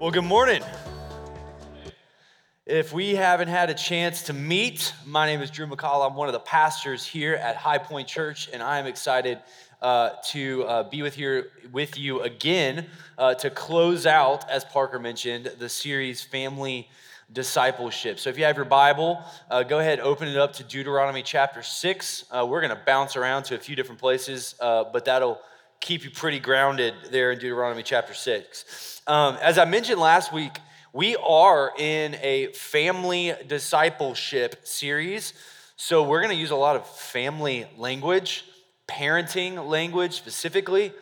Well, good morning. If we haven't had a chance to meet, my name is Drew McCall. I'm one of the pastors here at High Point Church, and I am excited uh, to uh, be with here with you again uh, to close out, as Parker mentioned, the series Family Discipleship. So, if you have your Bible, uh, go ahead open it up to Deuteronomy chapter six. Uh, we're going to bounce around to a few different places, uh, but that'll keep you pretty grounded there in Deuteronomy chapter six. Um, as I mentioned last week, we are in a family discipleship series. So we're going to use a lot of family language, parenting language specifically.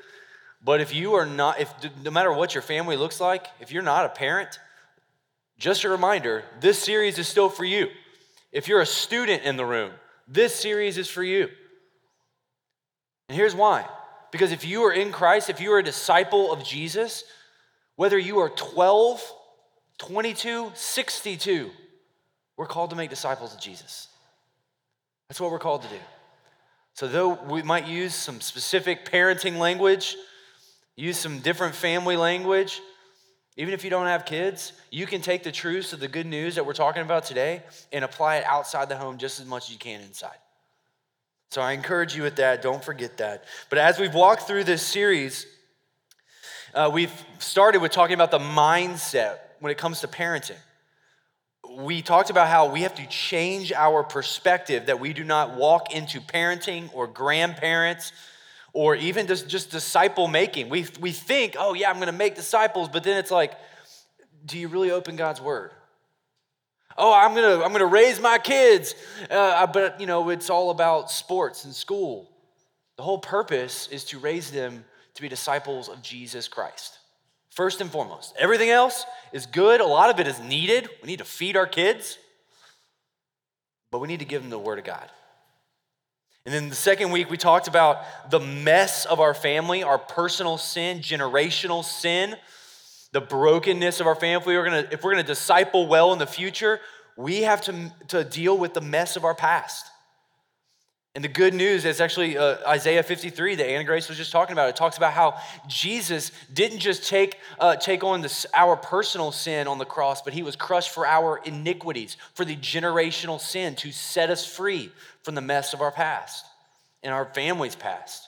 But if you are not, if no matter what your family looks like, if you're not a parent, just a reminder this series is still for you. If you're a student in the room, this series is for you. And here's why because if you are in Christ, if you are a disciple of Jesus, whether you are 12, 22, 62, we're called to make disciples of Jesus. That's what we're called to do. So, though we might use some specific parenting language, use some different family language, even if you don't have kids, you can take the truths of the good news that we're talking about today and apply it outside the home just as much as you can inside. So I encourage you with that. Don't forget that. But as we've walked through this series, uh, we've started with talking about the mindset when it comes to parenting. We talked about how we have to change our perspective that we do not walk into parenting or grandparents or even just, just disciple making. We, we think, oh, yeah, I'm going to make disciples, but then it's like, do you really open God's word? Oh i'm gonna i'm gonna raise my kids. Uh, but you know it's all about sports and school. The whole purpose is to raise them to be disciples of jesus christ. First and foremost. Everything else is good. A lot of it is needed. We need to feed our kids. But we need to give them the word of god. And then the second week we talked about the mess of our family our personal sin generational sin the brokenness of our family, if we're gonna, if we're gonna disciple well in the future, we have to, to deal with the mess of our past. And the good news is actually uh, Isaiah 53 that Anna Grace was just talking about. It talks about how Jesus didn't just take, uh, take on this, our personal sin on the cross, but he was crushed for our iniquities, for the generational sin to set us free from the mess of our past and our family's past.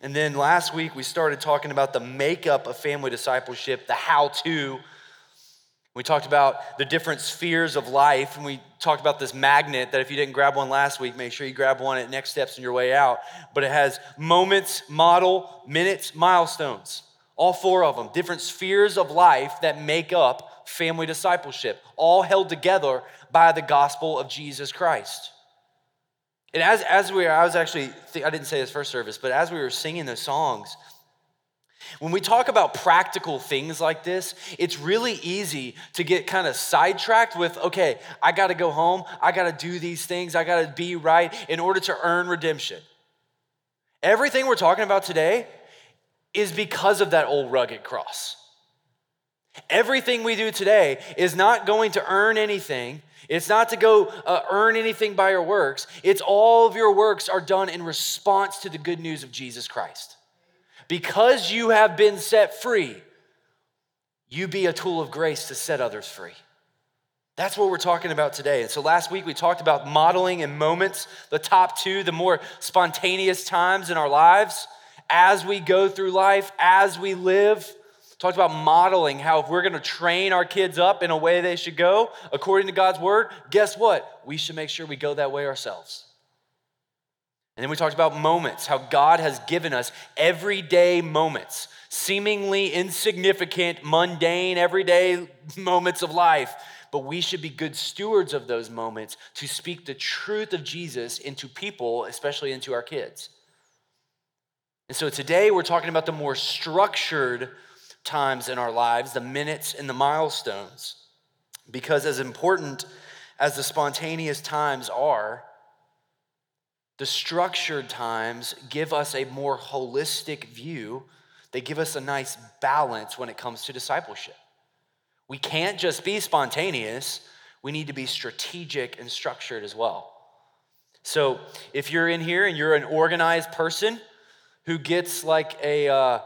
And then last week, we started talking about the makeup of family discipleship, the how to. We talked about the different spheres of life, and we talked about this magnet that if you didn't grab one last week, make sure you grab one at Next Steps on your way out. But it has moments, model, minutes, milestones, all four of them, different spheres of life that make up family discipleship, all held together by the gospel of Jesus Christ. And as, as we were, I was actually, I didn't say this first service, but as we were singing those songs, when we talk about practical things like this, it's really easy to get kind of sidetracked with, okay, I got to go home, I got to do these things, I got to be right in order to earn redemption. Everything we're talking about today is because of that old rugged cross. Everything we do today is not going to earn anything. It's not to go uh, earn anything by your works. It's all of your works are done in response to the good news of Jesus Christ. Because you have been set free, you be a tool of grace to set others free. That's what we're talking about today. And so last week we talked about modeling and moments, the top two, the more spontaneous times in our lives as we go through life, as we live talked about modeling how if we're going to train our kids up in a way they should go according to God's word, guess what? We should make sure we go that way ourselves. And then we talked about moments, how God has given us everyday moments, seemingly insignificant, mundane, everyday moments of life. But we should be good stewards of those moments to speak the truth of Jesus into people, especially into our kids. And so today we're talking about the more structured times in our lives, the minutes and the milestones. Because as important as the spontaneous times are, the structured times give us a more holistic view. They give us a nice balance when it comes to discipleship. We can't just be spontaneous, we need to be strategic and structured as well. So, if you're in here and you're an organized person who gets like a, uh,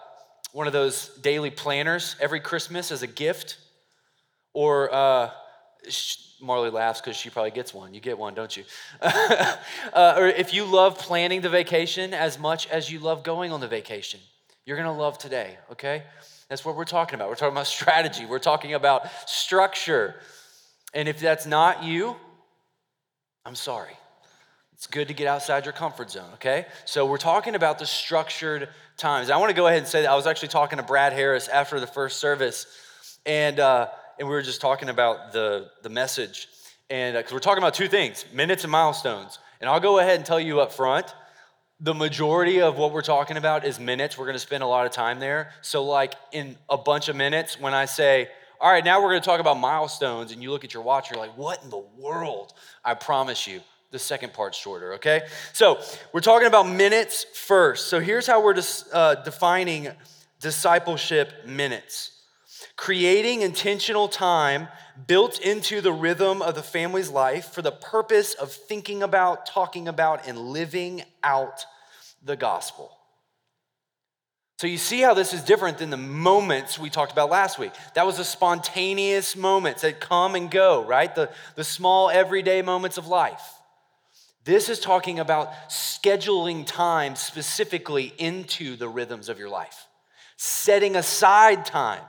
one of those daily planners every Christmas as a gift? Or uh, Marley laughs because she probably gets one. You get one, don't you? uh, or if you love planning the vacation as much as you love going on the vacation, you're going to love today, okay? That's what we're talking about. We're talking about strategy, we're talking about structure. And if that's not you, I'm sorry. It's good to get outside your comfort zone, okay? So we're talking about the structured times. I want to go ahead and say that I was actually talking to Brad Harris after the first service, and uh, and we were just talking about the the message, and because uh, we're talking about two things: minutes and milestones. And I'll go ahead and tell you up front, the majority of what we're talking about is minutes. We're going to spend a lot of time there. So, like in a bunch of minutes, when I say all right, now we're going to talk about milestones. And you look at your watch, you're like, what in the world? I promise you, the second part's shorter, okay? So we're talking about minutes first. So here's how we're uh, defining discipleship minutes creating intentional time built into the rhythm of the family's life for the purpose of thinking about, talking about, and living out the gospel. So you see how this is different than the moments we talked about last week. That was the spontaneous moments that come and go, right? The, the small everyday moments of life. This is talking about scheduling time specifically into the rhythms of your life, setting aside time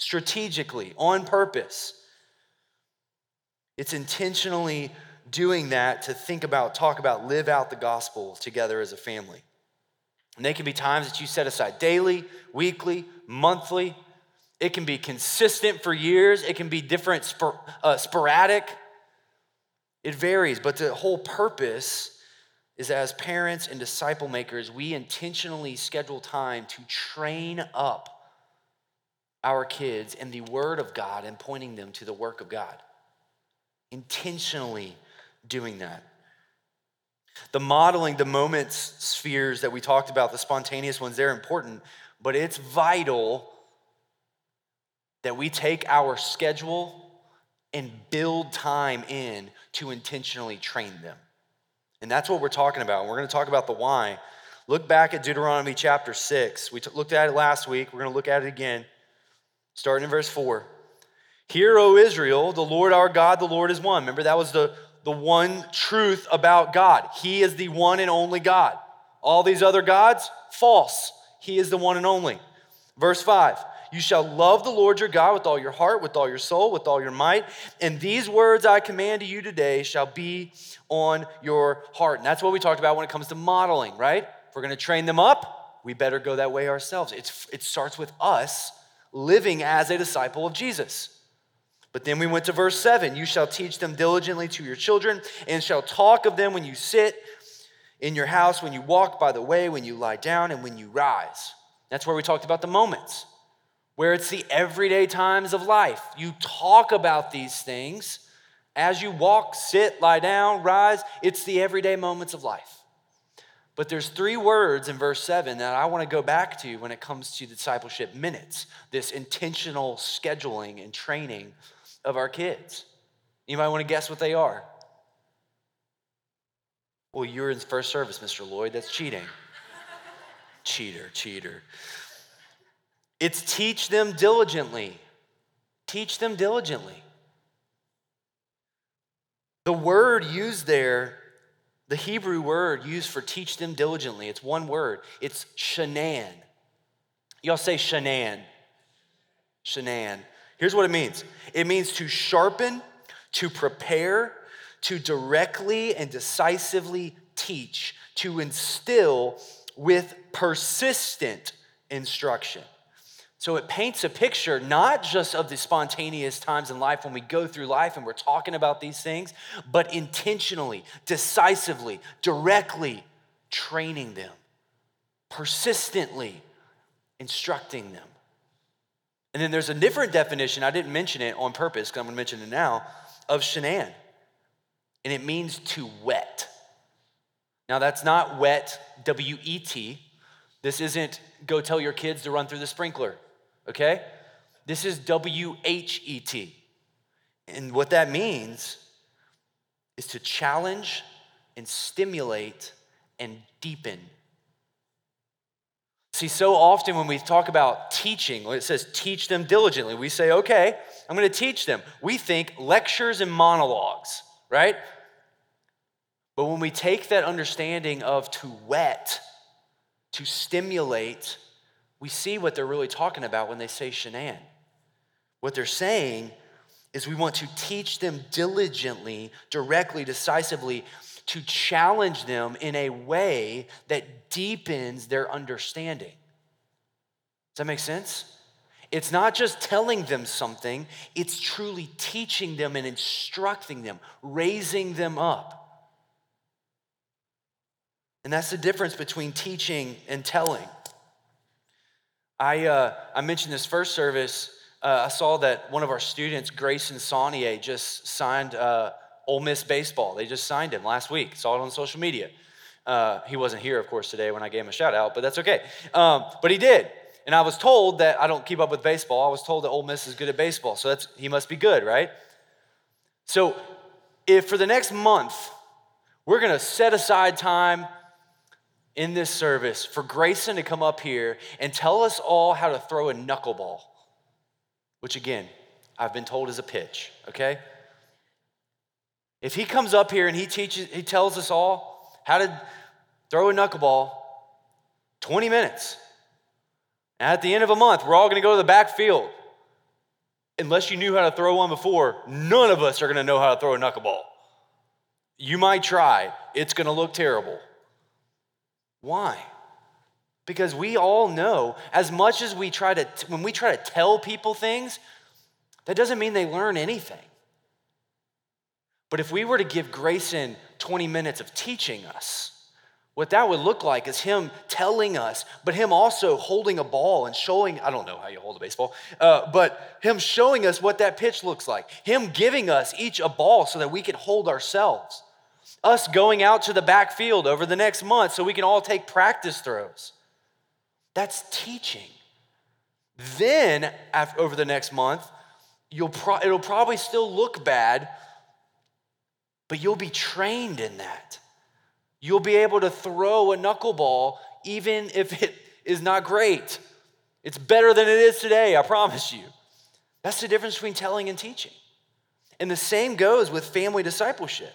strategically, on purpose. It's intentionally doing that to think about, talk about, live out the gospel together as a family. And they can be times that you set aside daily, weekly, monthly. It can be consistent for years, it can be different, spor- uh, sporadic. It varies, but the whole purpose is as parents and disciple makers, we intentionally schedule time to train up our kids in the Word of God and pointing them to the work of God. Intentionally doing that. The modeling, the moments spheres that we talked about, the spontaneous ones, they're important, but it's vital that we take our schedule and build time in to intentionally train them. And that's what we're talking about. we're going to talk about the why. Look back at Deuteronomy chapter 6. We t- looked at it last week. We're going to look at it again, starting in verse 4. Hear, O Israel, the Lord our God, the Lord is one. Remember, that was the the one truth about God. He is the one and only God. All these other gods, false. He is the one and only. Verse 5 You shall love the Lord your God with all your heart, with all your soul, with all your might. And these words I command to you today shall be on your heart. And that's what we talked about when it comes to modeling, right? If we're going to train them up, we better go that way ourselves. It's, it starts with us living as a disciple of Jesus. But then we went to verse 7 You shall teach them diligently to your children, and shall talk of them when you sit in your house, when you walk by the way, when you lie down, and when you rise. That's where we talked about the moments, where it's the everyday times of life. You talk about these things as you walk, sit, lie down, rise. It's the everyday moments of life. But there's three words in verse 7 that I want to go back to when it comes to discipleship minutes this intentional scheduling and training of our kids. You might want to guess what they are. Well, you're in first service, Mr. Lloyd. That's cheating. cheater, cheater. It's teach them diligently. Teach them diligently. The word used there, the Hebrew word used for teach them diligently, it's one word. It's shanan. Y'all say shanan. Shanan. Here's what it means it means to sharpen, to prepare, to directly and decisively teach, to instill with persistent instruction. So it paints a picture not just of the spontaneous times in life when we go through life and we're talking about these things, but intentionally, decisively, directly training them, persistently instructing them. And then there's a different definition, I didn't mention it on purpose because I'm going to mention it now, of shanan. And it means to wet. Now, that's not wet, W E T. This isn't go tell your kids to run through the sprinkler, okay? This is W H E T. And what that means is to challenge and stimulate and deepen See, so often when we talk about teaching, when it says teach them diligently, we say, okay, I'm going to teach them. We think lectures and monologues, right? But when we take that understanding of to wet, to stimulate, we see what they're really talking about when they say shanan. What they're saying is we want to teach them diligently, directly, decisively, to challenge them in a way that deepens their understanding. Does that make sense? It's not just telling them something, it's truly teaching them and instructing them, raising them up. And that's the difference between teaching and telling. I, uh, I mentioned this first service. Uh, I saw that one of our students, Grayson Saunier, just signed uh, Ole Miss baseball. They just signed him last week. Saw it on social media. Uh, he wasn't here, of course, today when I gave him a shout out, but that's okay. Um, but he did. And I was told that I don't keep up with baseball. I was told that Ole Miss is good at baseball, so that's he must be good, right? So, if for the next month we're going to set aside time in this service for Grayson to come up here and tell us all how to throw a knuckleball, which again, I've been told is a pitch, okay? If he comes up here and he teaches, he tells us all how to throw a knuckleball, 20 minutes. And at the end of a month, we're all gonna go to the backfield. Unless you knew how to throw one before, none of us are gonna know how to throw a knuckleball. You might try, it's gonna look terrible. Why? Because we all know, as much as we try to, when we try to tell people things, that doesn't mean they learn anything. But if we were to give Grayson 20 minutes of teaching us, what that would look like is him telling us, but him also holding a ball and showing, I don't know how you hold a baseball, uh, but him showing us what that pitch looks like, him giving us each a ball so that we can hold ourselves us going out to the backfield over the next month so we can all take practice throws. That's teaching. Then, after, over the next month, you'll pro- it'll probably still look bad, but you'll be trained in that. You'll be able to throw a knuckleball even if it is not great. It's better than it is today, I promise you. That's the difference between telling and teaching. And the same goes with family discipleship.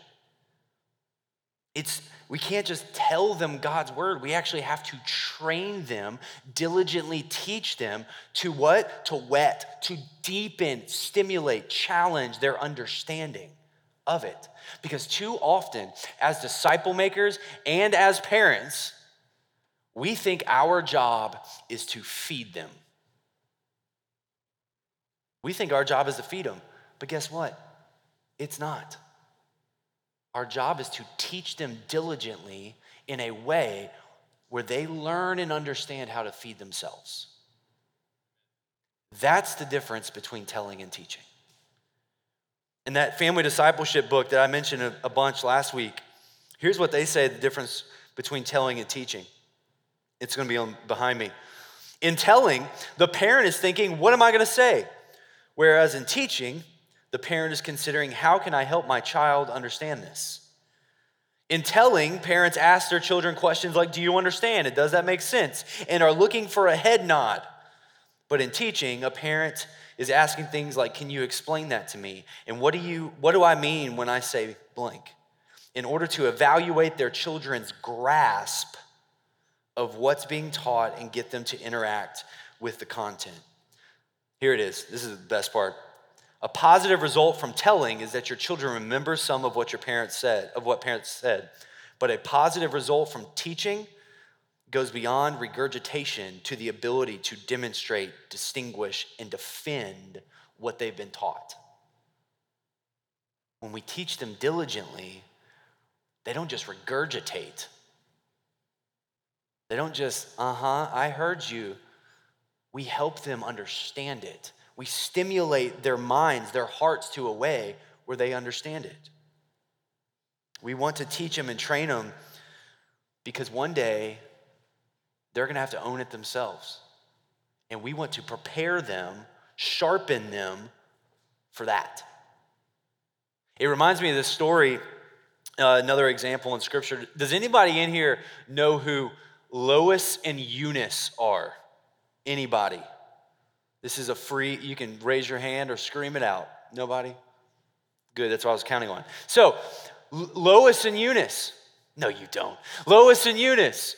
It's we can't just tell them God's word. We actually have to train them, diligently teach them to what? To whet, to deepen, stimulate, challenge their understanding of it. Because too often, as disciple makers and as parents, we think our job is to feed them. We think our job is to feed them, but guess what? It's not. Our job is to teach them diligently in a way where they learn and understand how to feed themselves. That's the difference between telling and teaching. In that family discipleship book that I mentioned a, a bunch last week, here's what they say the difference between telling and teaching. It's going to be on behind me. In telling, the parent is thinking, What am I going to say? Whereas in teaching, the parent is considering how can I help my child understand this? In telling, parents ask their children questions like, Do you understand? And does that make sense? And are looking for a head nod. But in teaching, a parent is asking things like, Can you explain that to me? And what do, you, what do I mean when I say blank? In order to evaluate their children's grasp of what's being taught and get them to interact with the content. Here it is. This is the best part. A positive result from telling is that your children remember some of what your parents said, of what parents said. But a positive result from teaching goes beyond regurgitation to the ability to demonstrate, distinguish, and defend what they've been taught. When we teach them diligently, they don't just regurgitate. They don't just, uh huh, I heard you. We help them understand it we stimulate their minds, their hearts to a way where they understand it. We want to teach them and train them because one day they're going to have to own it themselves. And we want to prepare them, sharpen them for that. It reminds me of this story, uh, another example in scripture. Does anybody in here know who Lois and Eunice are? Anybody? This is a free, you can raise your hand or scream it out. Nobody? Good, that's what I was counting on. So, Lois and Eunice. No, you don't. Lois and Eunice.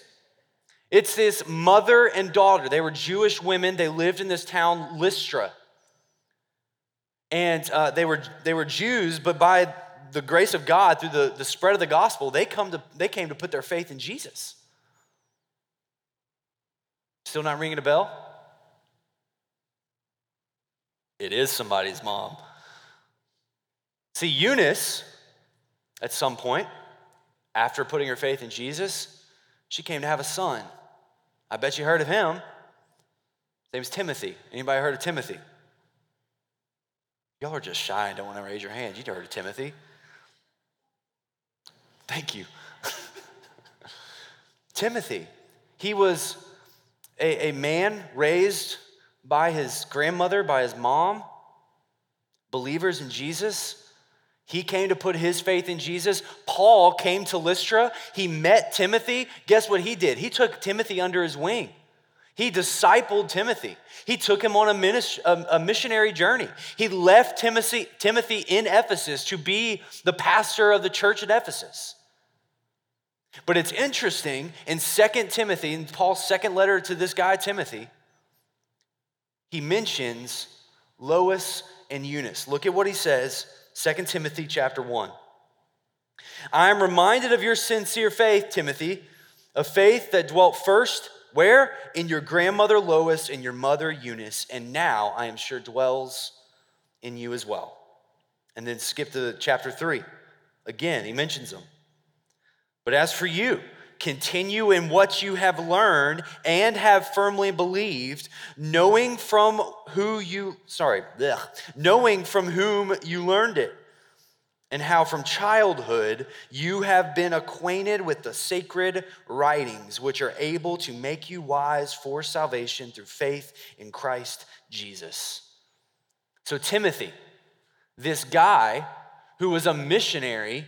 It's this mother and daughter. They were Jewish women. They lived in this town, Lystra. And uh, they, were, they were Jews, but by the grace of God, through the, the spread of the gospel, they, come to, they came to put their faith in Jesus. Still not ringing a bell? It is somebody's mom. See, Eunice, at some point, after putting her faith in Jesus, she came to have a son. I bet you heard of him. His name's Timothy. Anybody heard of Timothy? Y'all are just shy and don't want to raise your hand. You'd heard of Timothy. Thank you. Timothy. He was a, a man raised by his grandmother, by his mom, believers in Jesus. He came to put his faith in Jesus. Paul came to Lystra. He met Timothy. Guess what he did? He took Timothy under his wing. He discipled Timothy. He took him on a, ministry, a, missionary journey. He left Timothy, Timothy in Ephesus to be the pastor of the church at Ephesus. But it's interesting in Second Timothy, in Paul's second letter to this guy, Timothy, he mentions Lois and Eunice. Look at what he says, 2 Timothy chapter 1. I am reminded of your sincere faith, Timothy, a faith that dwelt first where? In your grandmother Lois and your mother Eunice, and now I am sure dwells in you as well. And then skip to chapter 3. Again, he mentions them. But as for you, continue in what you have learned and have firmly believed, knowing from who you, sorry, knowing from whom you learned it, and how from childhood you have been acquainted with the sacred writings, which are able to make you wise for salvation through faith in Christ Jesus. So, Timothy, this guy who was a missionary,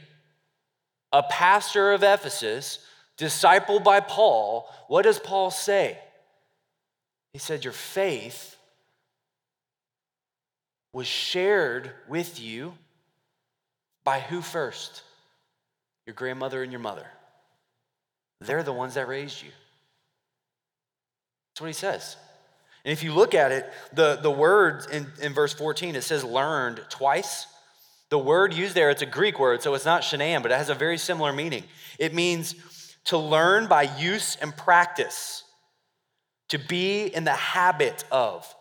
a pastor of Ephesus, discipled by Paul, what does Paul say? He said, Your faith was shared with you by who first? Your grandmother and your mother. They're the ones that raised you. That's what he says. And if you look at it, the, the word in, in verse 14, it says learned twice. The word used there, it's a Greek word, so it's not shanan, but it has a very similar meaning. It means to learn by use and practice, to be in the habit of.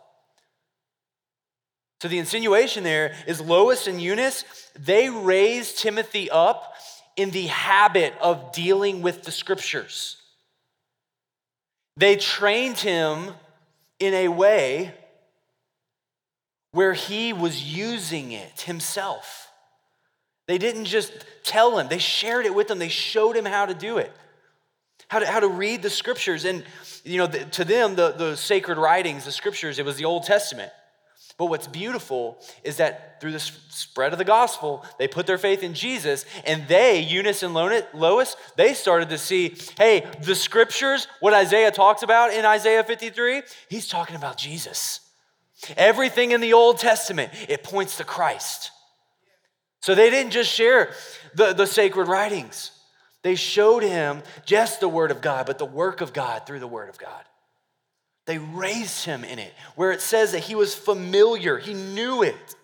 So the insinuation there is Lois and Eunice, they raised Timothy up in the habit of dealing with the scriptures. They trained him in a way where he was using it himself. They didn't just tell him, they shared it with him, they showed him how to do it, how to, how to read the scriptures. And, you know, the, to them, the, the sacred writings, the scriptures, it was the Old Testament. But what's beautiful is that through the spread of the gospel, they put their faith in Jesus, and they, Eunice and Lois, they started to see hey, the scriptures, what Isaiah talks about in Isaiah 53, he's talking about Jesus. Everything in the Old Testament, it points to Christ. So they didn't just share the, the sacred writings, they showed him just the Word of God, but the work of God through the Word of God. They raised him in it, where it says that he was familiar, he knew it.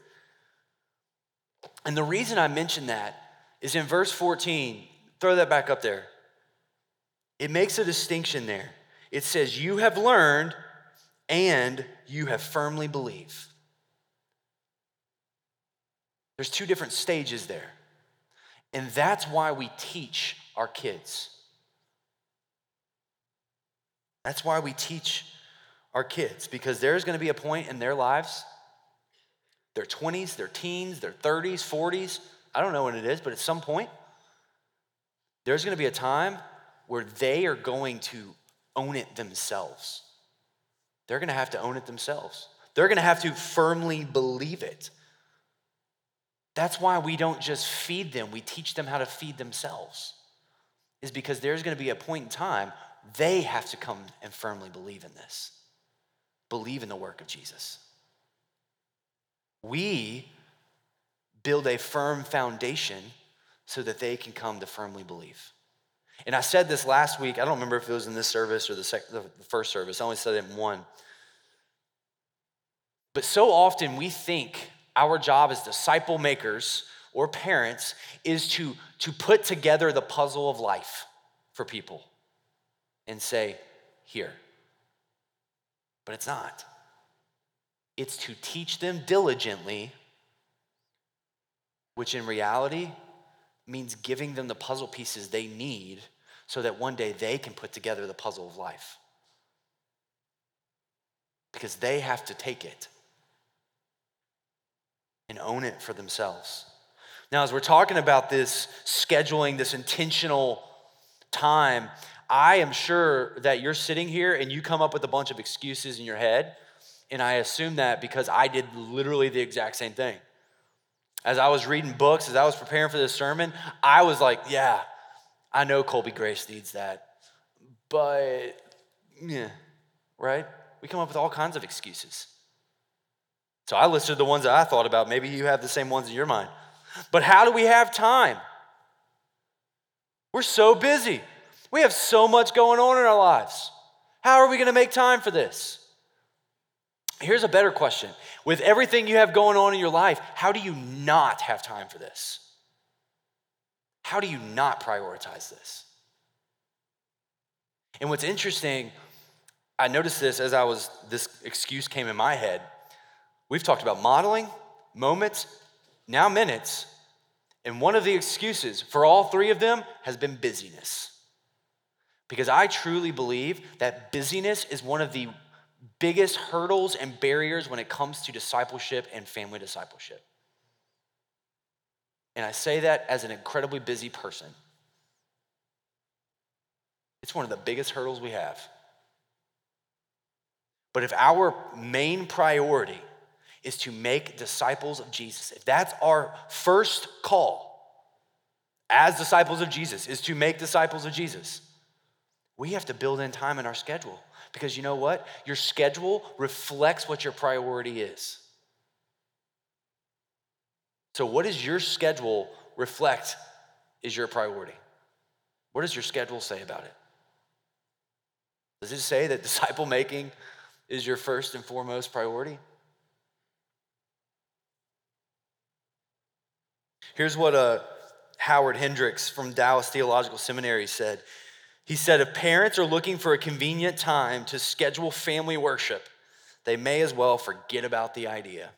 And the reason I mention that is in verse 14, throw that back up there. It makes a distinction there. It says, You have learned and you have firmly believed. There's two different stages there. And that's why we teach our kids. That's why we teach our kids, because there's going to be a point in their lives, their 20s, their teens, their 30s, 40s, I don't know when it is, but at some point, there's going to be a time where they are going to own it themselves. They're going to have to own it themselves. They're going to have to firmly believe it. That's why we don't just feed them, we teach them how to feed themselves. Is because there's going to be a point in time they have to come and firmly believe in this, believe in the work of Jesus. We build a firm foundation so that they can come to firmly believe. And I said this last week. I don't remember if it was in this service or the, sec- the first service. I only said it in one. But so often we think our job as disciple makers or parents is to, to put together the puzzle of life for people and say, here. But it's not. It's to teach them diligently, which in reality means giving them the puzzle pieces they need so that one day they can put together the puzzle of life. Because they have to take it and own it for themselves. Now, as we're talking about this scheduling, this intentional time, I am sure that you're sitting here and you come up with a bunch of excuses in your head. And I assume that because I did literally the exact same thing. As I was reading books, as I was preparing for this sermon, I was like, yeah, I know Colby Grace needs that. But, yeah, right? We come up with all kinds of excuses. So I listed the ones that I thought about. Maybe you have the same ones in your mind. But how do we have time? We're so busy. We have so much going on in our lives. How are we going to make time for this? Here's a better question. With everything you have going on in your life, how do you not have time for this? How do you not prioritize this? And what's interesting, I noticed this as I was, this excuse came in my head. We've talked about modeling, moments, now minutes. And one of the excuses for all three of them has been busyness. Because I truly believe that busyness is one of the biggest hurdles and barriers when it comes to discipleship and family discipleship. And I say that as an incredibly busy person. It's one of the biggest hurdles we have. But if our main priority is to make disciples of Jesus, if that's our first call as disciples of Jesus, is to make disciples of Jesus, we have to build in time in our schedule. Because you know what? Your schedule reflects what your priority is. So, what does your schedule reflect is your priority? What does your schedule say about it? Does it say that disciple making is your first and foremost priority? Here's what uh, Howard Hendricks from Dallas Theological Seminary said. He said, if parents are looking for a convenient time to schedule family worship, they may as well forget about the idea.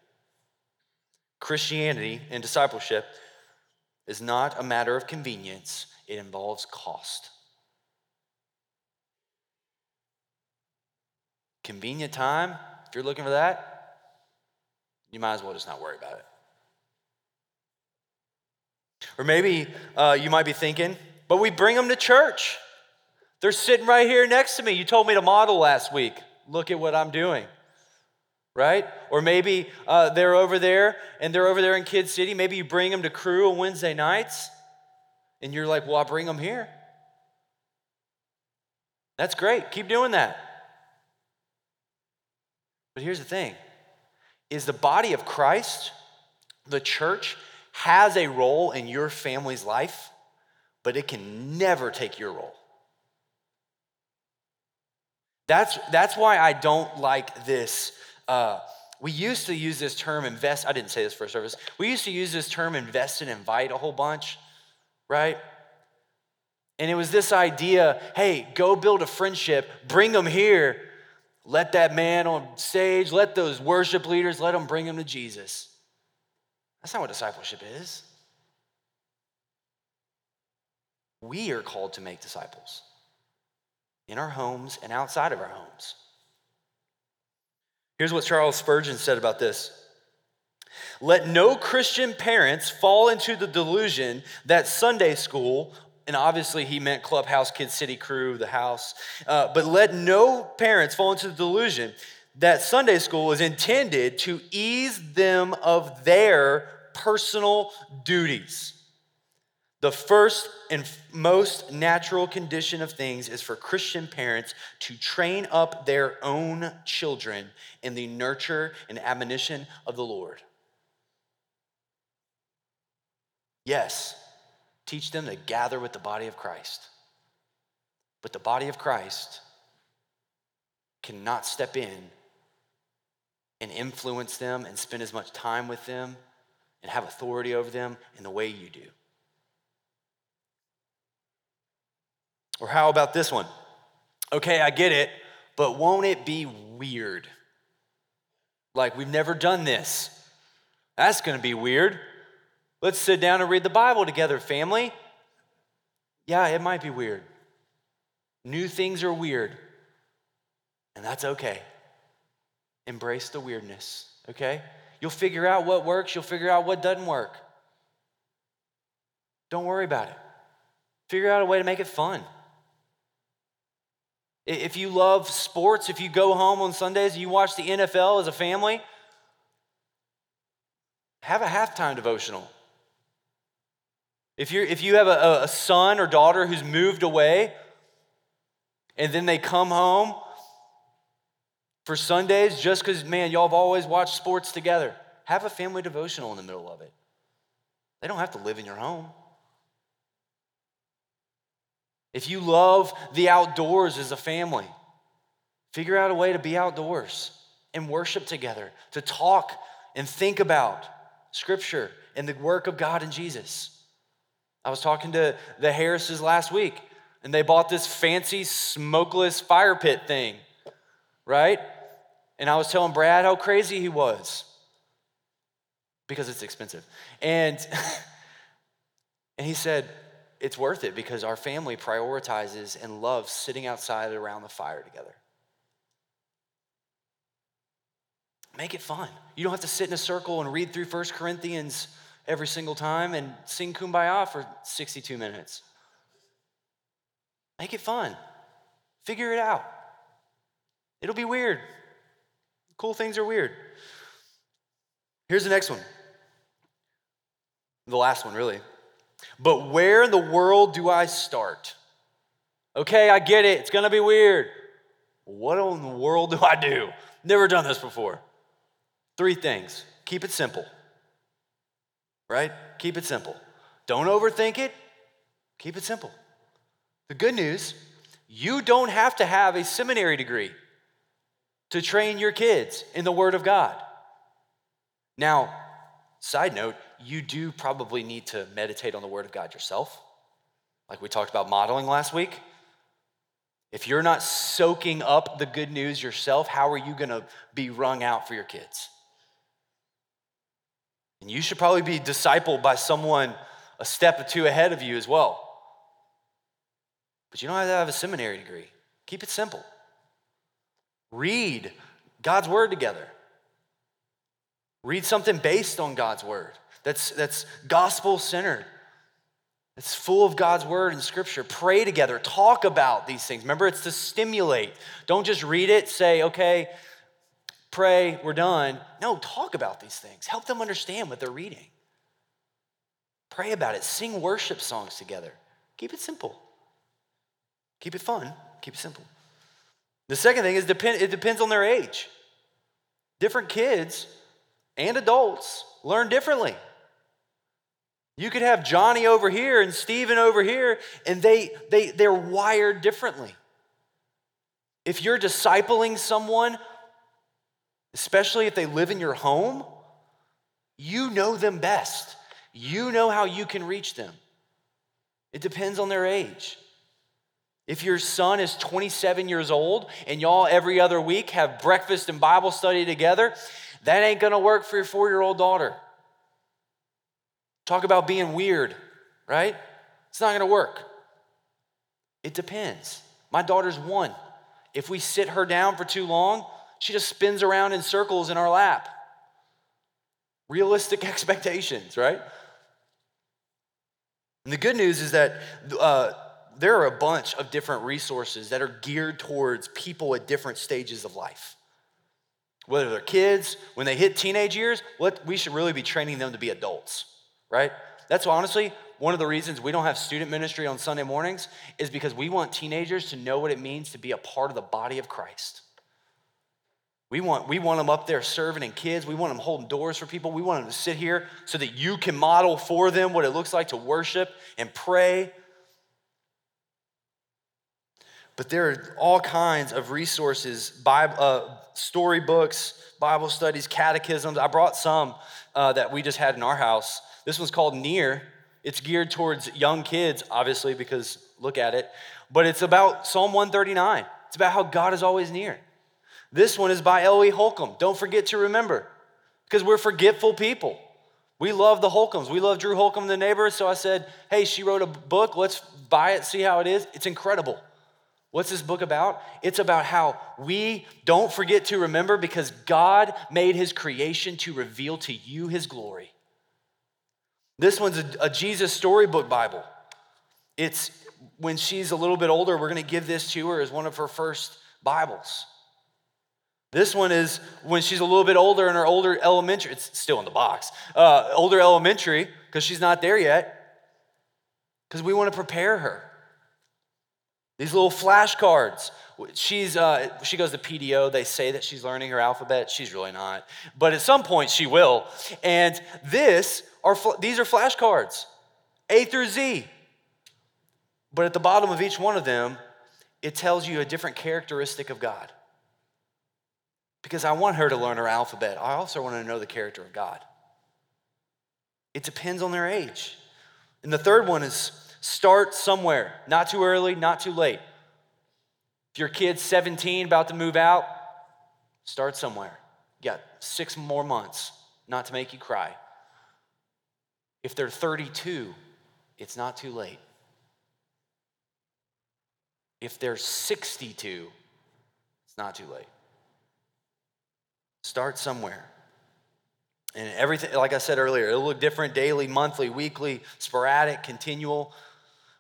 Christianity and discipleship is not a matter of convenience, it involves cost. Convenient time, if you're looking for that, you might as well just not worry about it. Or maybe uh, you might be thinking, but we bring them to church. They're sitting right here next to me. You told me to model last week. Look at what I'm doing. Right? Or maybe uh, they're over there and they're over there in Kid City. Maybe you bring them to crew on Wednesday nights and you're like, well, I'll bring them here. That's great. Keep doing that. But here's the thing is the body of Christ, the church, has a role in your family's life, but it can never take your role. That's, that's why I don't like this. Uh, we used to use this term invest. I didn't say this for a service. We used to use this term invest and invite a whole bunch, right? And it was this idea hey, go build a friendship, bring them here, let that man on stage, let those worship leaders, let them bring them to Jesus. That's not what discipleship is. We are called to make disciples in our homes and outside of our homes. Here's what Charles Spurgeon said about this. Let no Christian parents fall into the delusion that Sunday school, and obviously he meant Clubhouse, Kid City Crew, the house, uh, but let no parents fall into the delusion that Sunday school is intended to ease them of their personal duties. The first and most natural condition of things is for Christian parents to train up their own children in the nurture and admonition of the Lord. Yes, teach them to gather with the body of Christ. But the body of Christ cannot step in and influence them and spend as much time with them and have authority over them in the way you do. Or how about this one? Okay, I get it, but won't it be weird? Like, we've never done this. That's gonna be weird. Let's sit down and read the Bible together, family. Yeah, it might be weird. New things are weird, and that's okay. Embrace the weirdness, okay? You'll figure out what works, you'll figure out what doesn't work. Don't worry about it. Figure out a way to make it fun. If you love sports, if you go home on Sundays and you watch the NFL as a family, have a halftime devotional. If, you're, if you have a, a son or daughter who's moved away and then they come home for Sundays just because, man, y'all have always watched sports together, have a family devotional in the middle of it. They don't have to live in your home. If you love the outdoors as a family, figure out a way to be outdoors and worship together, to talk and think about Scripture and the work of God and Jesus. I was talking to the Harrises last week, and they bought this fancy smokeless fire pit thing, right? And I was telling Brad how crazy he was because it's expensive. And, and he said, it's worth it because our family prioritizes and loves sitting outside around the fire together. Make it fun. You don't have to sit in a circle and read through First Corinthians every single time and sing kumbaya for 62 minutes. Make it fun. Figure it out. It'll be weird. Cool things are weird. Here's the next one. The last one, really. But where in the world do I start? Okay, I get it. It's going to be weird. What in the world do I do? Never done this before. Three things. Keep it simple. Right? Keep it simple. Don't overthink it. Keep it simple. The good news you don't have to have a seminary degree to train your kids in the Word of God. Now, side note, you do probably need to meditate on the Word of God yourself, like we talked about modeling last week. If you're not soaking up the good news yourself, how are you going to be wrung out for your kids? And you should probably be discipled by someone a step or two ahead of you as well. But you don't have to have a seminary degree. Keep it simple. Read God's word together. Read something based on God's word that's, that's gospel centered. It's full of God's word and scripture. Pray together. Talk about these things. Remember, it's to stimulate. Don't just read it, say, okay, pray, we're done. No, talk about these things. Help them understand what they're reading. Pray about it. Sing worship songs together. Keep it simple. Keep it fun. Keep it simple. The second thing is depend, it depends on their age. Different kids and adults learn differently. You could have Johnny over here and Stephen over here, and they, they, they're wired differently. If you're discipling someone, especially if they live in your home, you know them best. You know how you can reach them. It depends on their age. If your son is 27 years old and y'all every other week have breakfast and Bible study together, that ain't gonna work for your four year old daughter. Talk about being weird, right? It's not gonna work. It depends. My daughter's one. If we sit her down for too long, she just spins around in circles in our lap. Realistic expectations, right? And the good news is that uh, there are a bunch of different resources that are geared towards people at different stages of life. Whether they're kids, when they hit teenage years, what we should really be training them to be adults right? That's honestly one of the reasons we don't have student ministry on Sunday mornings is because we want teenagers to know what it means to be a part of the body of Christ. We want, we want them up there serving in kids. We want them holding doors for people. We want them to sit here so that you can model for them what it looks like to worship and pray. But there are all kinds of resources, Bible, uh, storybooks, Bible studies, catechisms. I brought some uh, that we just had in our house. This one's called Near. It's geared towards young kids, obviously, because look at it. But it's about Psalm 139. It's about how God is always near. This one is by Ellie Holcomb. Don't forget to remember, because we're forgetful people. We love the Holcombs. We love Drew Holcomb, the neighbor. So I said, hey, she wrote a book. Let's buy it, see how it is. It's incredible. What's this book about? It's about how we don't forget to remember because God made his creation to reveal to you his glory. This one's a, a Jesus storybook Bible. It's when she's a little bit older, we're going to give this to her as one of her first Bibles. This one is when she's a little bit older in her older elementary, it's still in the box, uh, older elementary, because she's not there yet, because we want to prepare her. These little flashcards. She's, uh, she goes to PDO. They say that she's learning her alphabet. She's really not. But at some point, she will. And this are, these are flashcards, A through Z. But at the bottom of each one of them, it tells you a different characteristic of God because I want her to learn her alphabet. I also want to know the character of God. It depends on their age. And the third one is start somewhere, not too early, not too late. If your kid's 17, about to move out, start somewhere. You got six more months, not to make you cry. If they're 32, it's not too late. If they're 62, it's not too late. Start somewhere. And everything, like I said earlier, it'll look different daily, monthly, weekly, sporadic, continual.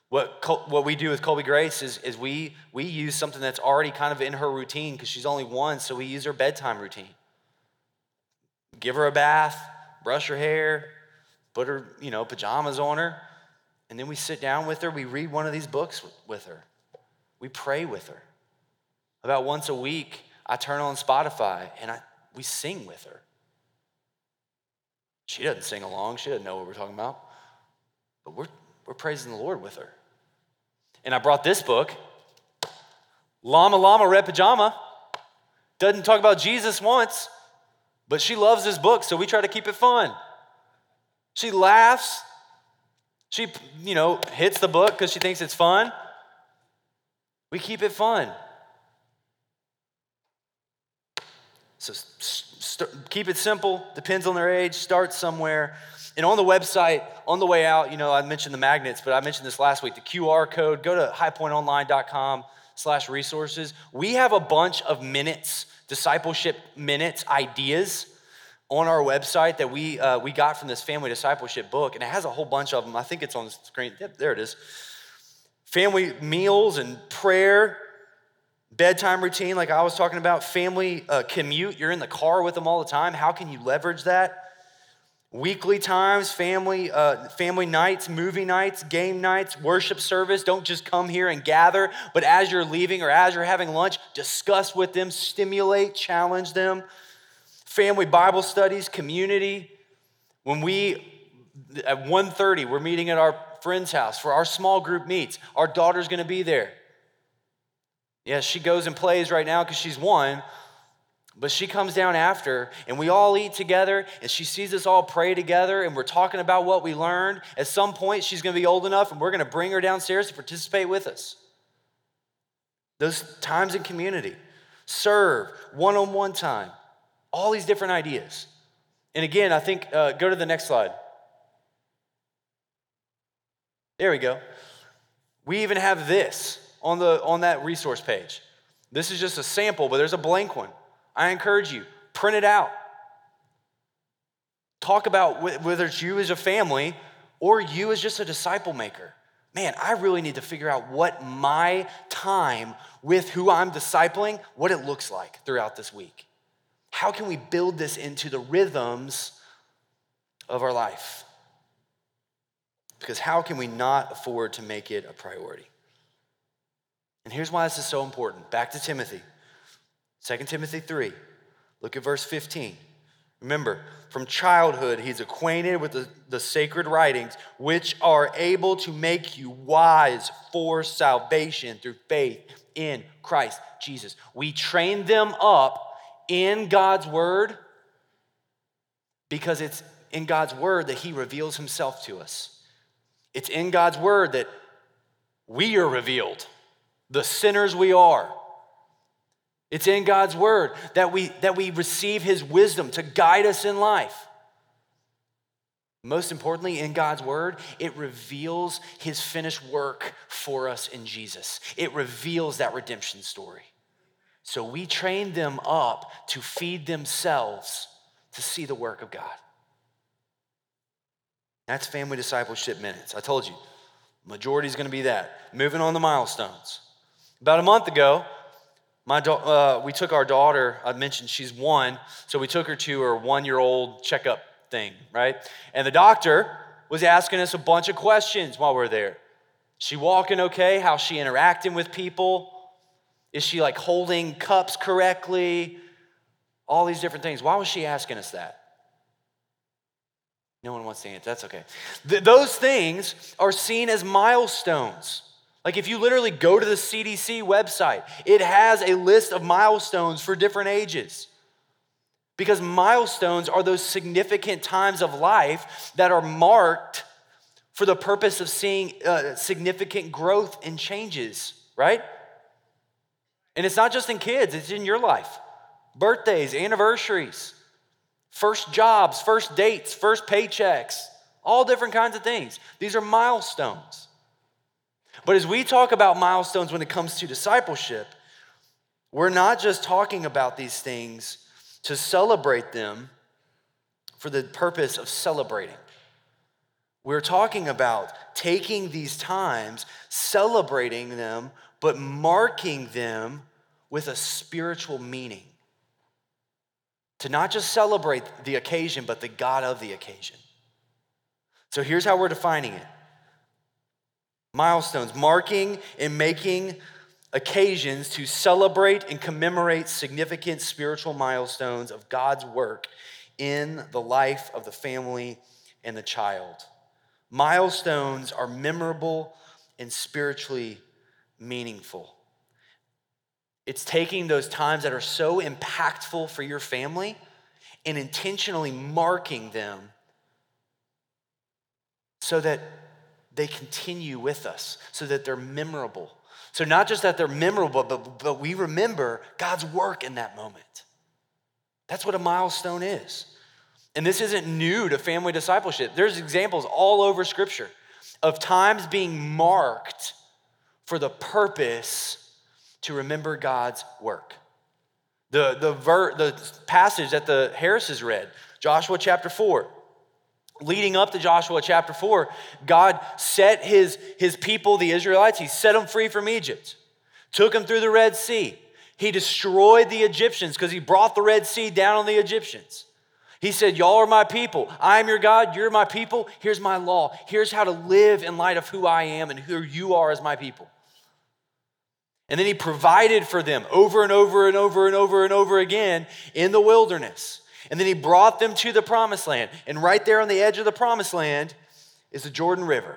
What, what we do with Colby Grace is, is we, we use something that's already kind of in her routine because she's only one, so we use her bedtime routine. Give her a bath, brush her hair, put her, you know, pajamas on her, and then we sit down with her, we read one of these books with, with her. We pray with her. About once a week, I turn on Spotify and I we sing with her. She doesn't sing along, she doesn't know what we're talking about, but we're, we're praising the Lord with her. And I brought this book, Llama Llama Red Pajama. Doesn't talk about Jesus once, but she loves this book, so we try to keep it fun. She laughs. She, you know, hits the book because she thinks it's fun. We keep it fun. So st- keep it simple, depends on their age, start somewhere. And on the website, on the way out, you know, I mentioned the magnets, but I mentioned this last week, the QR code, go to highpointonline.com slash resources. We have a bunch of minutes, discipleship minutes, ideas on our website that we, uh, we got from this family discipleship book, and it has a whole bunch of them. I think it's on the screen. Yep, there it is. Family meals and prayer, bedtime routine, like I was talking about, family uh, commute, you're in the car with them all the time. How can you leverage that? Weekly times, family, uh, family nights, movie nights, game nights, worship service. Don't just come here and gather, but as you're leaving or as you're having lunch, discuss with them, stimulate, challenge them. Family Bible studies, community. When we at 1:30, we're meeting at our friend's house for our small group meets. Our daughter's going to be there. Yes, she goes and plays right now because she's one, but she comes down after, and we all eat together, and she sees us all pray together, and we're talking about what we learned. At some point, she's gonna be old enough, and we're gonna bring her downstairs to participate with us. Those times in community, serve, one on one time, all these different ideas. And again, I think, uh, go to the next slide. There we go. We even have this on, the, on that resource page. This is just a sample, but there's a blank one. I encourage you, print it out. Talk about whether it's you as a family or you as just a disciple maker. Man, I really need to figure out what my time with who I'm discipling, what it looks like throughout this week. How can we build this into the rhythms of our life? Because how can we not afford to make it a priority? And here's why this is so important. Back to Timothy, 2 Timothy 3. Look at verse 15. Remember, from childhood, he's acquainted with the, the sacred writings, which are able to make you wise for salvation through faith in Christ Jesus. We train them up in God's word because it's in God's word that he reveals himself to us. It's in God's word that we are revealed, the sinners we are. It's in God's word that we, that we receive his wisdom to guide us in life. Most importantly, in God's word, it reveals his finished work for us in Jesus. It reveals that redemption story. So we train them up to feed themselves to see the work of God. That's family discipleship minutes. I told you, majority is going to be that. Moving on the milestones. About a month ago, my da- uh, we took our daughter, I mentioned she's one, so we took her to her one year old checkup thing, right? And the doctor was asking us a bunch of questions while we are there. She walking okay? How's she interacting with people? Is she like holding cups correctly? All these different things. Why was she asking us that? No one wants to answer. That's okay. Th- those things are seen as milestones. Like if you literally go to the CDC website, it has a list of milestones for different ages. Because milestones are those significant times of life that are marked for the purpose of seeing uh, significant growth and changes, right? And it's not just in kids, it's in your life. Birthdays, anniversaries, first jobs, first dates, first paychecks, all different kinds of things. These are milestones. But as we talk about milestones when it comes to discipleship, we're not just talking about these things to celebrate them for the purpose of celebrating. We're talking about taking these times, celebrating them, but marking them with a spiritual meaning. To not just celebrate the occasion, but the God of the occasion. So here's how we're defining it milestones, marking and making occasions to celebrate and commemorate significant spiritual milestones of God's work in the life of the family and the child. Milestones are memorable and spiritually meaningful. It's taking those times that are so impactful for your family and intentionally marking them so that they continue with us so that they're memorable. So, not just that they're memorable, but, but we remember God's work in that moment. That's what a milestone is. And this isn't new to family discipleship. There's examples all over Scripture of times being marked for the purpose to remember God's work. The, the, ver, the passage that the Harris Harrises read, Joshua chapter 4, leading up to Joshua chapter 4, God set his, his people, the Israelites, he set them free from Egypt, took them through the Red Sea. He destroyed the Egyptians because he brought the Red Sea down on the Egyptians. He said, Y'all are my people. I am your God. You're my people. Here's my law. Here's how to live in light of who I am and who you are as my people. And then he provided for them over and over and over and over and over again in the wilderness. And then he brought them to the promised land. And right there on the edge of the promised land is the Jordan River.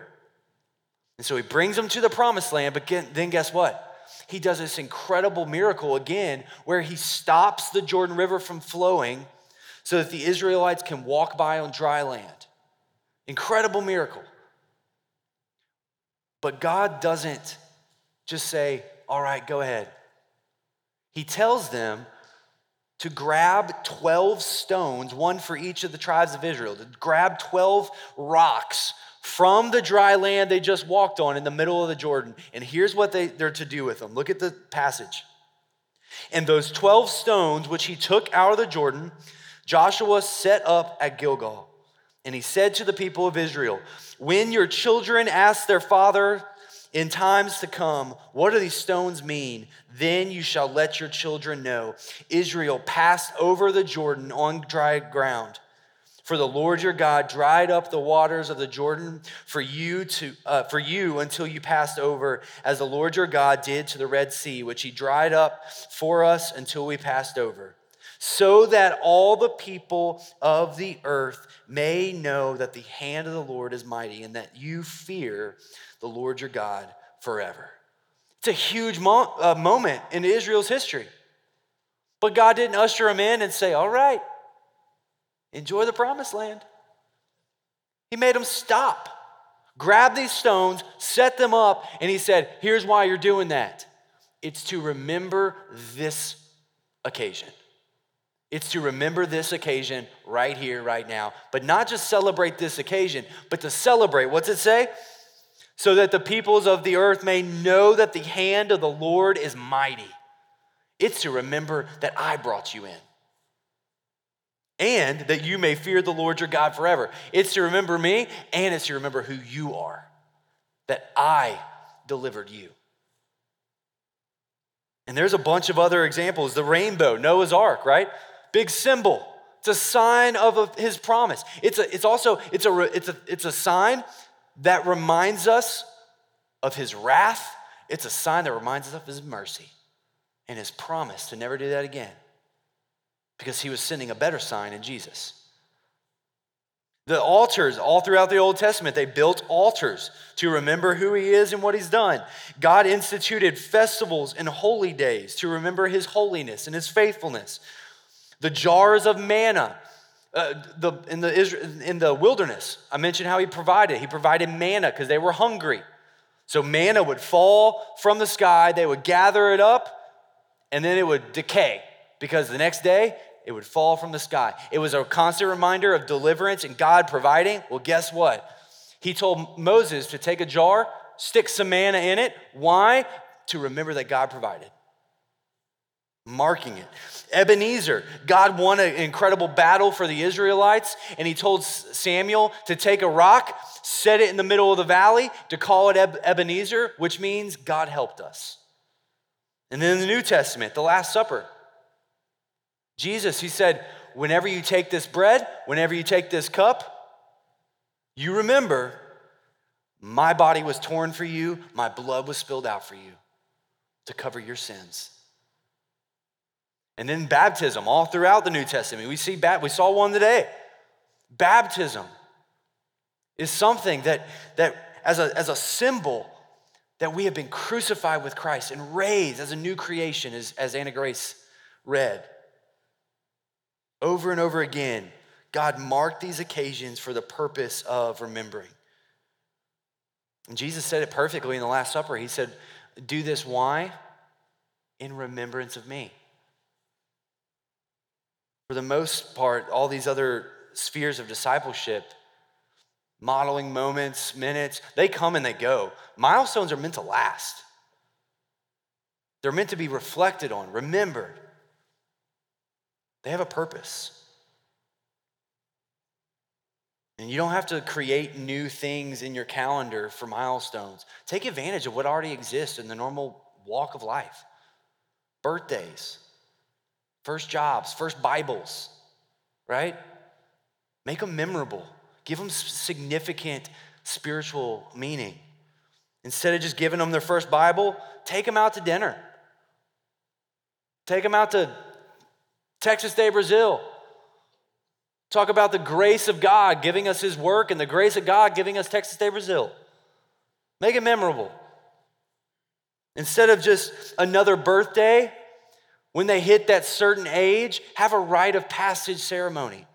And so he brings them to the promised land, but then guess what? He does this incredible miracle again where he stops the Jordan River from flowing so that the Israelites can walk by on dry land. Incredible miracle. But God doesn't just say, All right, go ahead. He tells them to grab 12 stones, one for each of the tribes of Israel, to grab 12 rocks from the dry land they just walked on in the middle of the Jordan. And here's what they, they're to do with them. Look at the passage. And those 12 stones which he took out of the Jordan, Joshua set up at Gilgal. And he said to the people of Israel, When your children ask their father, in times to come, what do these stones mean? Then you shall let your children know. Israel passed over the Jordan on dry ground. For the Lord your God dried up the waters of the Jordan for you to uh, for you until you passed over, as the Lord your God did to the Red Sea, which he dried up for us until we passed over, so that all the people of the earth may know that the hand of the Lord is mighty, and that you fear the Lord your God forever. It's a huge mo- uh, moment in Israel's history. But God didn't usher them in and say, All right, enjoy the promised land. He made them stop, grab these stones, set them up, and He said, Here's why you're doing that it's to remember this occasion. It's to remember this occasion right here, right now. But not just celebrate this occasion, but to celebrate. What's it say? So that the peoples of the earth may know that the hand of the Lord is mighty. It's to remember that I brought you in. And that you may fear the Lord your God forever. It's to remember me, and it's to remember who you are, that I delivered you. And there's a bunch of other examples. The rainbow, Noah's ark, right? Big symbol. It's a sign of his promise. It's, a, it's also it's a, it's, a, it's a sign that reminds us of his wrath. It's a sign that reminds us of his mercy and his promise to never do that again because he was sending a better sign in Jesus. The altars, all throughout the Old Testament, they built altars to remember who he is and what he's done. God instituted festivals and holy days to remember his holiness and his faithfulness. The jars of manna. Uh, the, in, the, in the wilderness, I mentioned how he provided. He provided manna because they were hungry. So manna would fall from the sky, they would gather it up, and then it would decay because the next day it would fall from the sky. It was a constant reminder of deliverance and God providing. Well, guess what? He told Moses to take a jar, stick some manna in it. Why? To remember that God provided marking it. Ebenezer, God won an incredible battle for the Israelites, and he told Samuel to take a rock, set it in the middle of the valley, to call it Ebenezer, which means God helped us. And then in the New Testament, the Last Supper, Jesus, he said, Whenever you take this bread, whenever you take this cup, you remember my body was torn for you, my blood was spilled out for you to cover your sins. And then baptism, all throughout the New Testament. We see we saw one today. Baptism is something that, that as, a, as a symbol that we have been crucified with Christ and raised as a new creation, as, as Anna Grace read. Over and over again, God marked these occasions for the purpose of remembering. And Jesus said it perfectly in the Last Supper. He said, Do this, why? In remembrance of me. For the most part, all these other spheres of discipleship, modeling moments, minutes, they come and they go. Milestones are meant to last, they're meant to be reflected on, remembered. They have a purpose. And you don't have to create new things in your calendar for milestones. Take advantage of what already exists in the normal walk of life birthdays, first jobs, first Bibles, right? Make them memorable, give them significant spiritual meaning. Instead of just giving them their first Bible, take them out to dinner. Take them out to Texas de Brazil. Talk about the grace of God giving us His work and the grace of God giving us Texas de Brazil. Make it memorable. Instead of just another birthday, when they hit that certain age, have a rite of passage ceremony.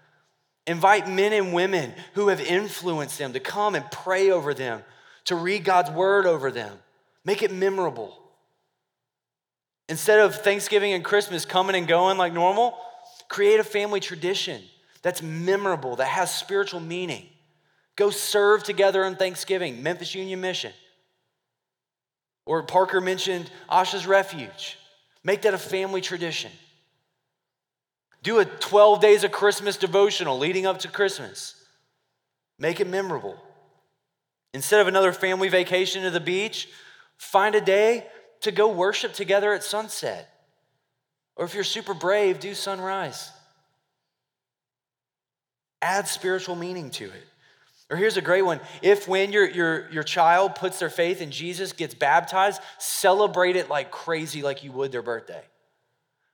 Invite men and women who have influenced them to come and pray over them, to read God's word over them. Make it memorable. Instead of Thanksgiving and Christmas coming and going like normal, create a family tradition that's memorable, that has spiritual meaning. Go serve together on Thanksgiving, Memphis Union Mission. Or Parker mentioned Asha's Refuge. Make that a family tradition. Do a 12 days of Christmas devotional leading up to Christmas. Make it memorable. Instead of another family vacation to the beach, find a day to go worship together at sunset. Or if you're super brave, do sunrise. Add spiritual meaning to it. Or here's a great one. If when your, your, your child puts their faith in Jesus, gets baptized, celebrate it like crazy, like you would their birthday.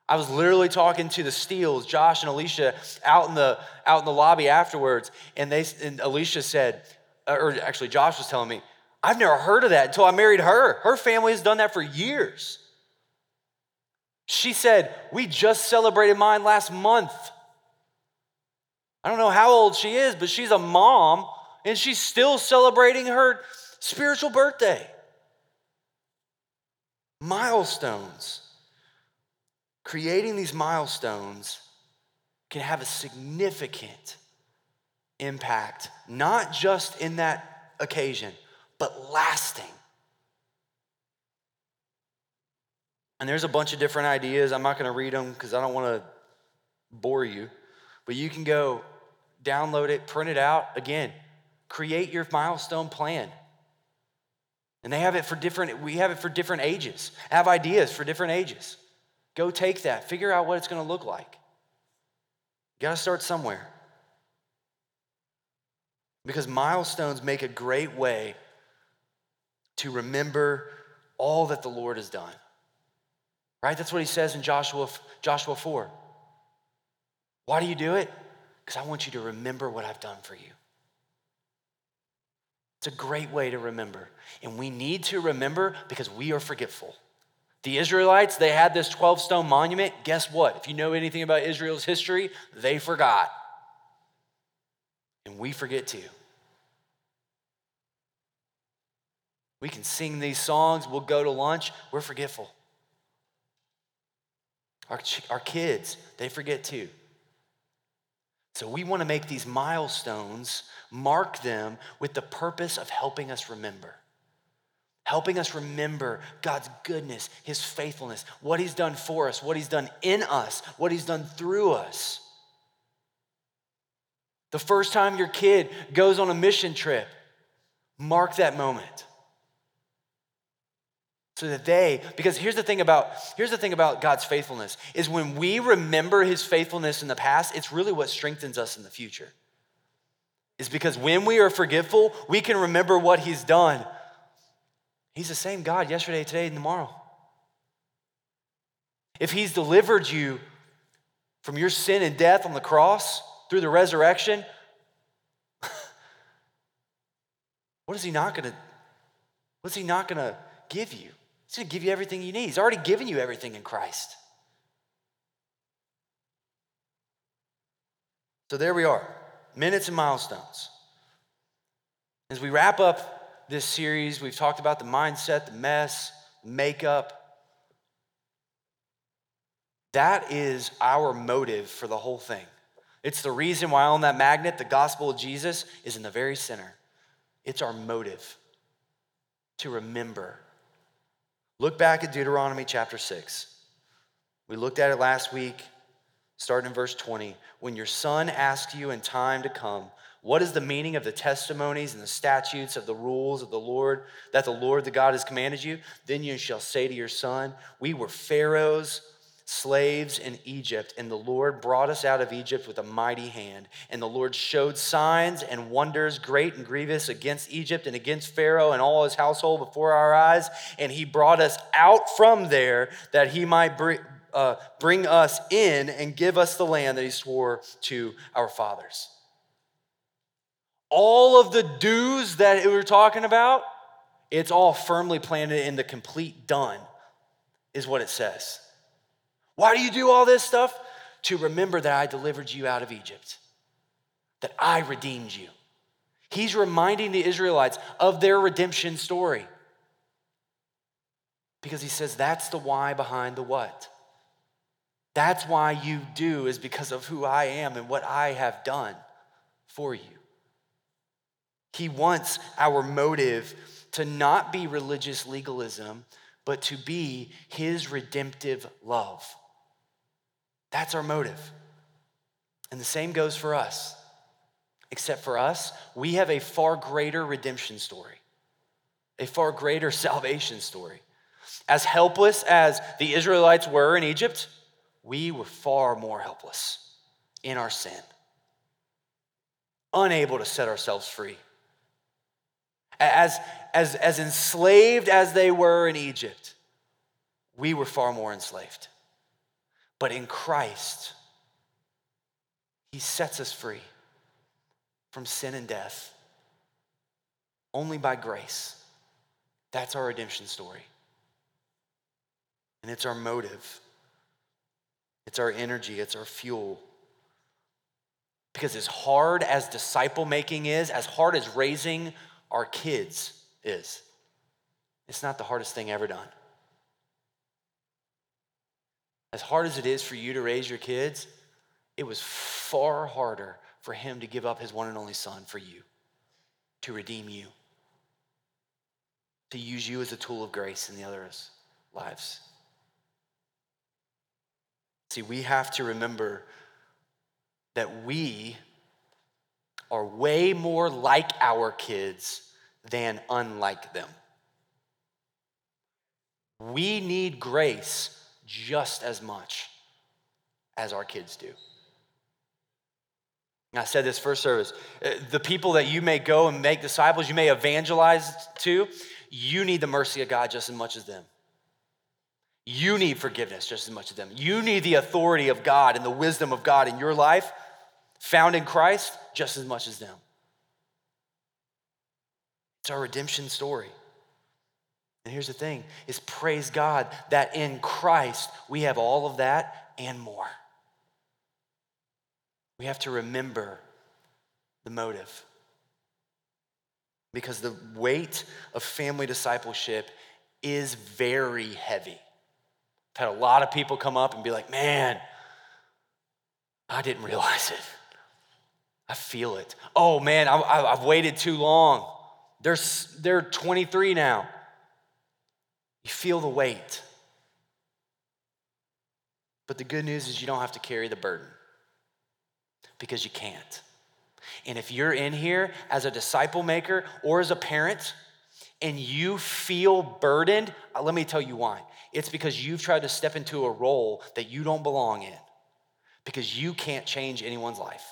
I was literally talking to the Steels, Josh and Alicia, out in the out in the lobby afterwards, and they and Alicia said, uh, or actually Josh was telling me, I've never heard of that until I married her. Her family has done that for years. She said, We just celebrated mine last month. I don't know how old she is, but she's a mom and she's still celebrating her spiritual birthday. Milestones. Creating these milestones can have a significant impact, not just in that occasion, but lasting. And there's a bunch of different ideas. I'm not going to read them because I don't want to bore you. But you can go download it, print it out. Again, create your milestone plan. And they have it for different, we have it for different ages. Have ideas for different ages. Go take that, figure out what it's going to look like. You got to start somewhere. Because milestones make a great way to remember all that the Lord has done. Right? That's what he says in Joshua, Joshua 4. Why do you do it? Because I want you to remember what I've done for you. It's a great way to remember. And we need to remember because we are forgetful. The Israelites, they had this 12 stone monument. Guess what? If you know anything about Israel's history, they forgot. And we forget too. We can sing these songs, we'll go to lunch, we're forgetful. Our, our kids, they forget too. So we want to make these milestones, mark them with the purpose of helping us remember. Helping us remember God's goodness, His faithfulness, what He's done for us, what He's done in us, what He's done through us. The first time your kid goes on a mission trip, mark that moment they because here's the thing about here's the thing about God's faithfulness is when we remember his faithfulness in the past it's really what strengthens us in the future. Is because when we are forgetful we can remember what he's done. He's the same God yesterday today and tomorrow. If he's delivered you from your sin and death on the cross through the resurrection what is he not to what's he not to give you He's going to give you everything you need. He's already given you everything in Christ. So there we are minutes and milestones. As we wrap up this series, we've talked about the mindset, the mess, makeup. That is our motive for the whole thing. It's the reason why on that magnet, the gospel of Jesus is in the very center. It's our motive to remember Look back at Deuteronomy chapter 6. We looked at it last week, starting in verse 20. When your son asks you in time to come, what is the meaning of the testimonies and the statutes of the rules of the Lord that the Lord the God has commanded you? Then you shall say to your son, We were Pharaoh's slaves in Egypt, and the Lord brought us out of Egypt with a mighty hand. And the Lord showed signs and wonders great and grievous against Egypt and against Pharaoh and all his household before our eyes. And he brought us out from there that he might bring, uh, bring us in and give us the land that he swore to our fathers. All of the do's that we were talking about, it's all firmly planted in the complete done, is what it says. Why do you do all this stuff? To remember that I delivered you out of Egypt, that I redeemed you. He's reminding the Israelites of their redemption story. Because he says that's the why behind the what. That's why you do, is because of who I am and what I have done for you. He wants our motive to not be religious legalism, but to be his redemptive love. That's our motive. And the same goes for us. Except for us, we have a far greater redemption story, a far greater salvation story. As helpless as the Israelites were in Egypt, we were far more helpless in our sin. unable to set ourselves free. As, as, as enslaved as they were in Egypt, we were far more enslaved. But in Christ, He sets us free from sin and death only by grace. That's our redemption story. And it's our motive, it's our energy, it's our fuel. Because as hard as disciple making is, as hard as raising our kids is, it's not the hardest thing ever done. As hard as it is for you to raise your kids, it was far harder for him to give up his one and only son for you, to redeem you, to use you as a tool of grace in the others' lives. See, we have to remember that we are way more like our kids than unlike them. We need grace just as much as our kids do. I said this first service uh, the people that you may go and make disciples, you may evangelize to, you need the mercy of God just as much as them. You need forgiveness just as much as them. You need the authority of God and the wisdom of God in your life, found in Christ, just as much as them. It's our redemption story. And here's the thing is praise God that in Christ we have all of that and more. We have to remember the motive. Because the weight of family discipleship is very heavy. I've had a lot of people come up and be like, man, I didn't realize it. I feel it. Oh man, I, have waited too long. They're, they're 23 now. You feel the weight. But the good news is you don't have to carry the burden because you can't. And if you're in here as a disciple maker or as a parent and you feel burdened, uh, let me tell you why. It's because you've tried to step into a role that you don't belong in because you can't change anyone's life.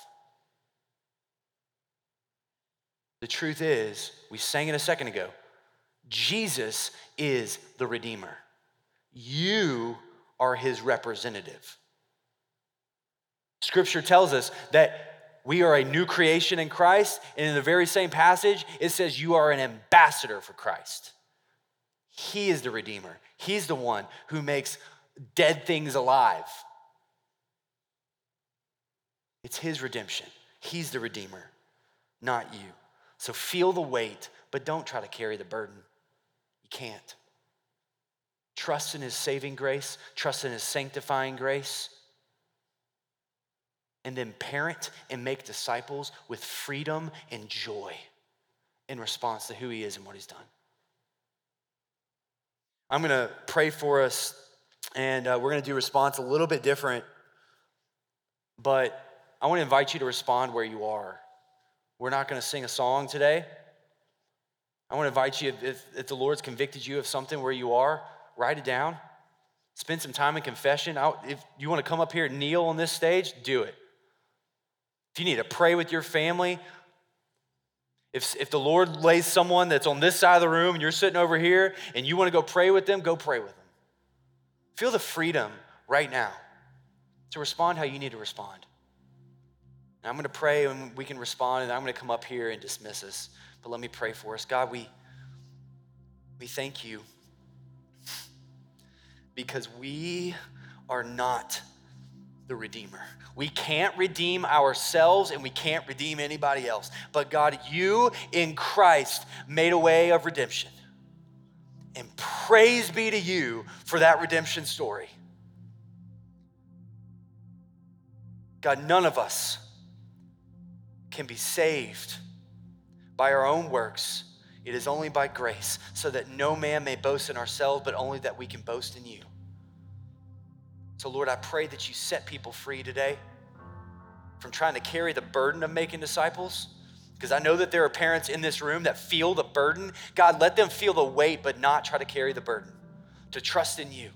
The truth is, we sang it a second ago Jesus is the Redeemer. You are his representative. Scripture tells us that we are a new creation in Christ, and in the very same passage, it says you are an ambassador for Christ. He is the Redeemer, He's the one who makes dead things alive. It's His redemption. He's the Redeemer, not you. So feel the weight, but don't try to carry the burden. You can't. Trust in His saving grace, trust in His sanctifying grace, and then parent and make disciples with freedom and joy in response to who He is and what He's done. I'm going to pray for us, and uh, we're going to do response a little bit different, but I want to invite you to respond where you are. We're not going to sing a song today. I want to invite you, if, if the Lord's convicted you of something where you are, write it down. Spend some time in confession. if you want to come up here and kneel on this stage, do it. If you need to pray with your family, if, if the Lord lays someone that's on this side of the room and you're sitting over here and you want to go pray with them, go pray with them. Feel the freedom right now to respond how you need to respond. I'm going to pray and we can respond, and I'm going to come up here and dismiss us. But let me pray for us. God, we, we thank you because we are not the Redeemer. We can't redeem ourselves and we can't redeem anybody else. But God, you in Christ made a way of redemption. And praise be to you for that redemption story. God, none of us can be saved by our own works. It is only by grace, so that no man may boast in ourselves, but only that we can boast in you. So, Lord, I pray that you set people free today from trying to carry the burden of making disciples. Because I know that there are parents in this room that feel the burden. God, let them feel the weight, but not try to carry the burden, to trust in you.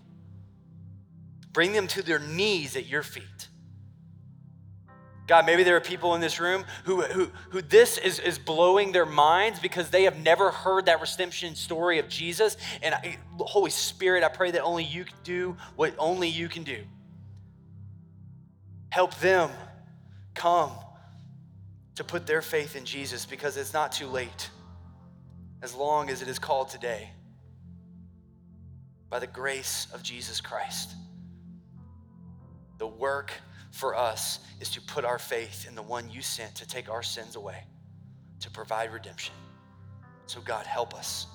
Bring them to their knees at your feet God, maybe there are people in this room who, who, who this is, is blowing their minds because they have never heard that redemption story of Jesus. And I, Holy Spirit, I pray that only you can do what only you can do. Help them come to put their faith in Jesus because it's not too late as long as it is called today by the grace of Jesus Christ. The work for us is to put our faith in the one you sent to take our sins away, to provide redemption. So, God, help us.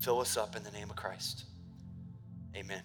Fill us up in the name of Christ. Amen.